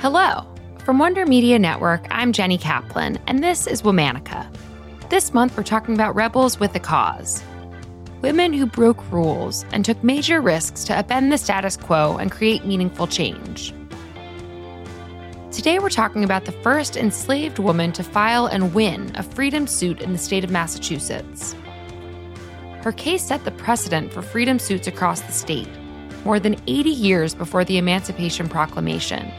Hello. From Wonder Media Network, I'm Jenny Kaplan, and this is Womanica. This month, we're talking about rebels with a cause. Women who broke rules and took major risks to upend the status quo and create meaningful change. Today, we're talking about the first enslaved woman to file and win a freedom suit in the state of Massachusetts. Her case set the precedent for freedom suits across the state, more than 80 years before the Emancipation Proclamation.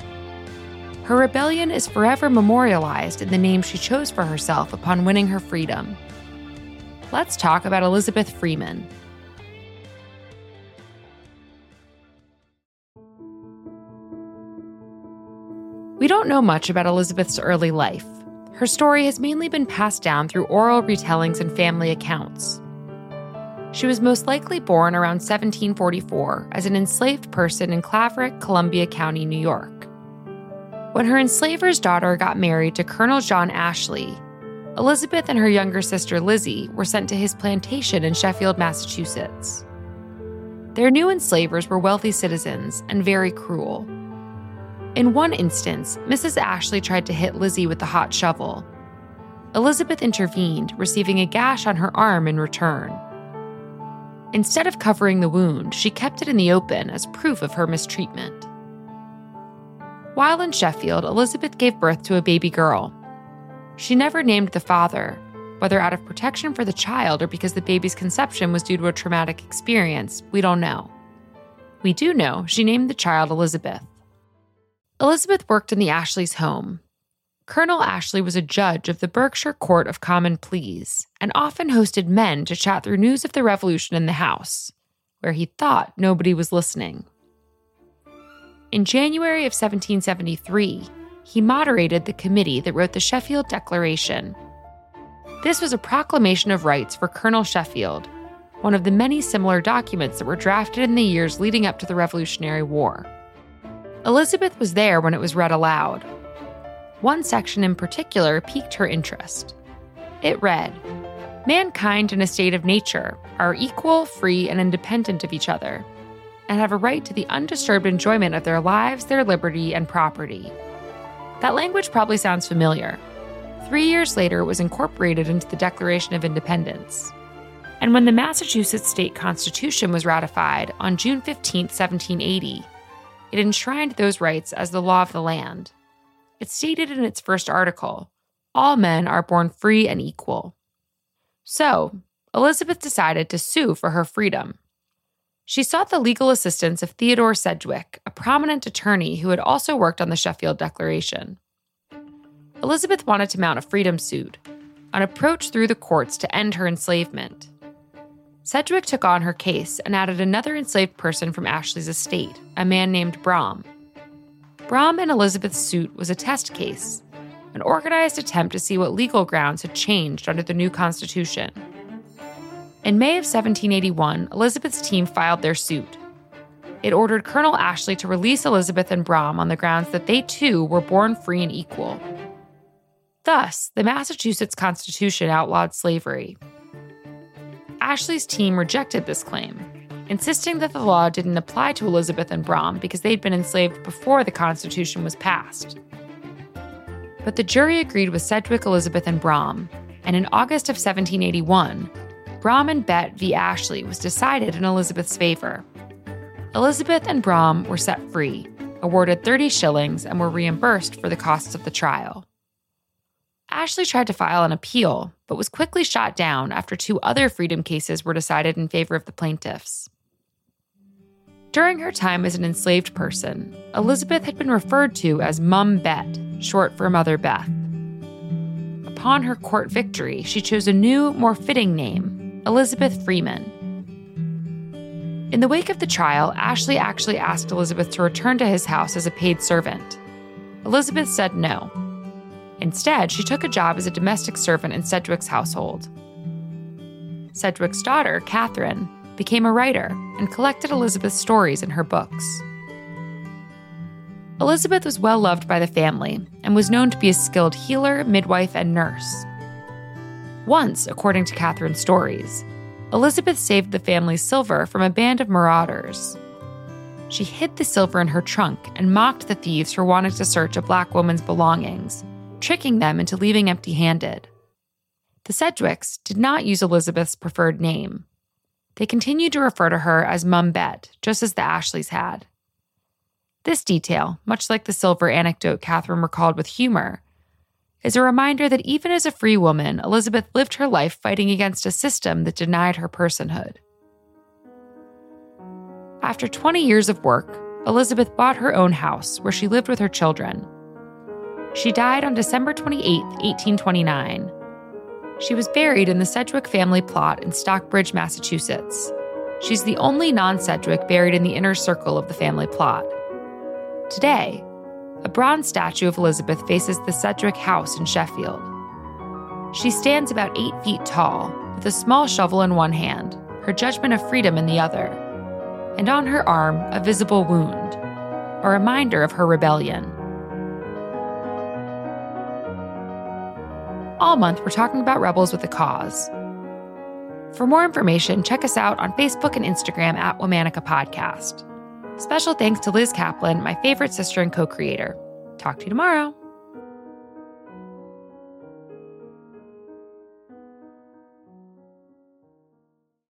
Her rebellion is forever memorialized in the name she chose for herself upon winning her freedom. Let's talk about Elizabeth Freeman. We don't know much about Elizabeth's early life. Her story has mainly been passed down through oral retellings and family accounts. She was most likely born around 1744 as an enslaved person in Claverack, Columbia County, New York. When her enslaver's daughter got married to Colonel John Ashley, Elizabeth and her younger sister Lizzie were sent to his plantation in Sheffield, Massachusetts. Their new enslavers were wealthy citizens and very cruel. In one instance, Mrs. Ashley tried to hit Lizzie with the hot shovel. Elizabeth intervened, receiving a gash on her arm in return. Instead of covering the wound, she kept it in the open as proof of her mistreatment. While in Sheffield, Elizabeth gave birth to a baby girl. She never named the father, whether out of protection for the child or because the baby's conception was due to a traumatic experience, we don't know. We do know she named the child Elizabeth. Elizabeth worked in the Ashleys' home. Colonel Ashley was a judge of the Berkshire Court of Common Pleas and often hosted men to chat through news of the revolution in the house, where he thought nobody was listening. In January of 1773, he moderated the committee that wrote the Sheffield Declaration. This was a proclamation of rights for Colonel Sheffield, one of the many similar documents that were drafted in the years leading up to the Revolutionary War. Elizabeth was there when it was read aloud. One section in particular piqued her interest. It read Mankind in a state of nature are equal, free, and independent of each other and have a right to the undisturbed enjoyment of their lives, their liberty, and property. That language probably sounds familiar. Three years later, it was incorporated into the Declaration of Independence. And when the Massachusetts State Constitution was ratified on June 15, 1780, it enshrined those rights as the law of the land. It stated in its first article all men are born free and equal. So, Elizabeth decided to sue for her freedom. She sought the legal assistance of Theodore Sedgwick, a prominent attorney who had also worked on the Sheffield Declaration. Elizabeth wanted to mount a freedom suit, an approach through the courts to end her enslavement. Sedgwick took on her case and added another enslaved person from Ashley's estate, a man named Brom. Brom and Elizabeth's suit was a test case, an organized attempt to see what legal grounds had changed under the new Constitution. In May of 1781, Elizabeth's team filed their suit. It ordered Colonel Ashley to release Elizabeth and Brom on the grounds that they too were born free and equal. Thus, the Massachusetts Constitution outlawed slavery. Ashley's team rejected this claim, insisting that the law didn't apply to Elizabeth and Brom because they'd been enslaved before the Constitution was passed. But the jury agreed with Sedgwick, Elizabeth, and Brom, and in August of 1781, Brom and Bet v. Ashley was decided in Elizabeth's favor. Elizabeth and Brom were set free, awarded 30 shillings, and were reimbursed for the costs of the trial. Ashley tried to file an appeal, but was quickly shot down after two other freedom cases were decided in favor of the plaintiffs. During her time as an enslaved person, Elizabeth had been referred to as Mum Bet, short for Mother Beth. Upon her court victory, she chose a new, more fitting name, Elizabeth Freeman. In the wake of the trial, Ashley actually asked Elizabeth to return to his house as a paid servant. Elizabeth said no. Instead, she took a job as a domestic servant in Sedgwick's household. Sedgwick's daughter, Catherine, became a writer and collected Elizabeth's stories in her books. Elizabeth was well loved by the family and was known to be a skilled healer, midwife, and nurse. Once, according to Catherine's stories, Elizabeth saved the family's silver from a band of marauders. She hid the silver in her trunk and mocked the thieves for wanting to search a black woman's belongings, tricking them into leaving empty handed. The Sedgwicks did not use Elizabeth's preferred name. They continued to refer to her as Mum Bet, just as the Ashleys had. This detail, much like the silver anecdote Catherine recalled with humor, is a reminder that even as a free woman, Elizabeth lived her life fighting against a system that denied her personhood. After 20 years of work, Elizabeth bought her own house where she lived with her children. She died on December 28, 1829. She was buried in the Sedgwick family plot in Stockbridge, Massachusetts. She's the only non Sedgwick buried in the inner circle of the family plot. Today, a bronze statue of Elizabeth faces the Sedgwick house in Sheffield. She stands about eight feet tall, with a small shovel in one hand, her judgment of freedom in the other, and on her arm, a visible wound, a reminder of her rebellion. All month, we're talking about rebels with a cause. For more information, check us out on Facebook and Instagram at Womanica Podcast. Special thanks to Liz Kaplan, my favorite sister and co creator. Talk to you tomorrow.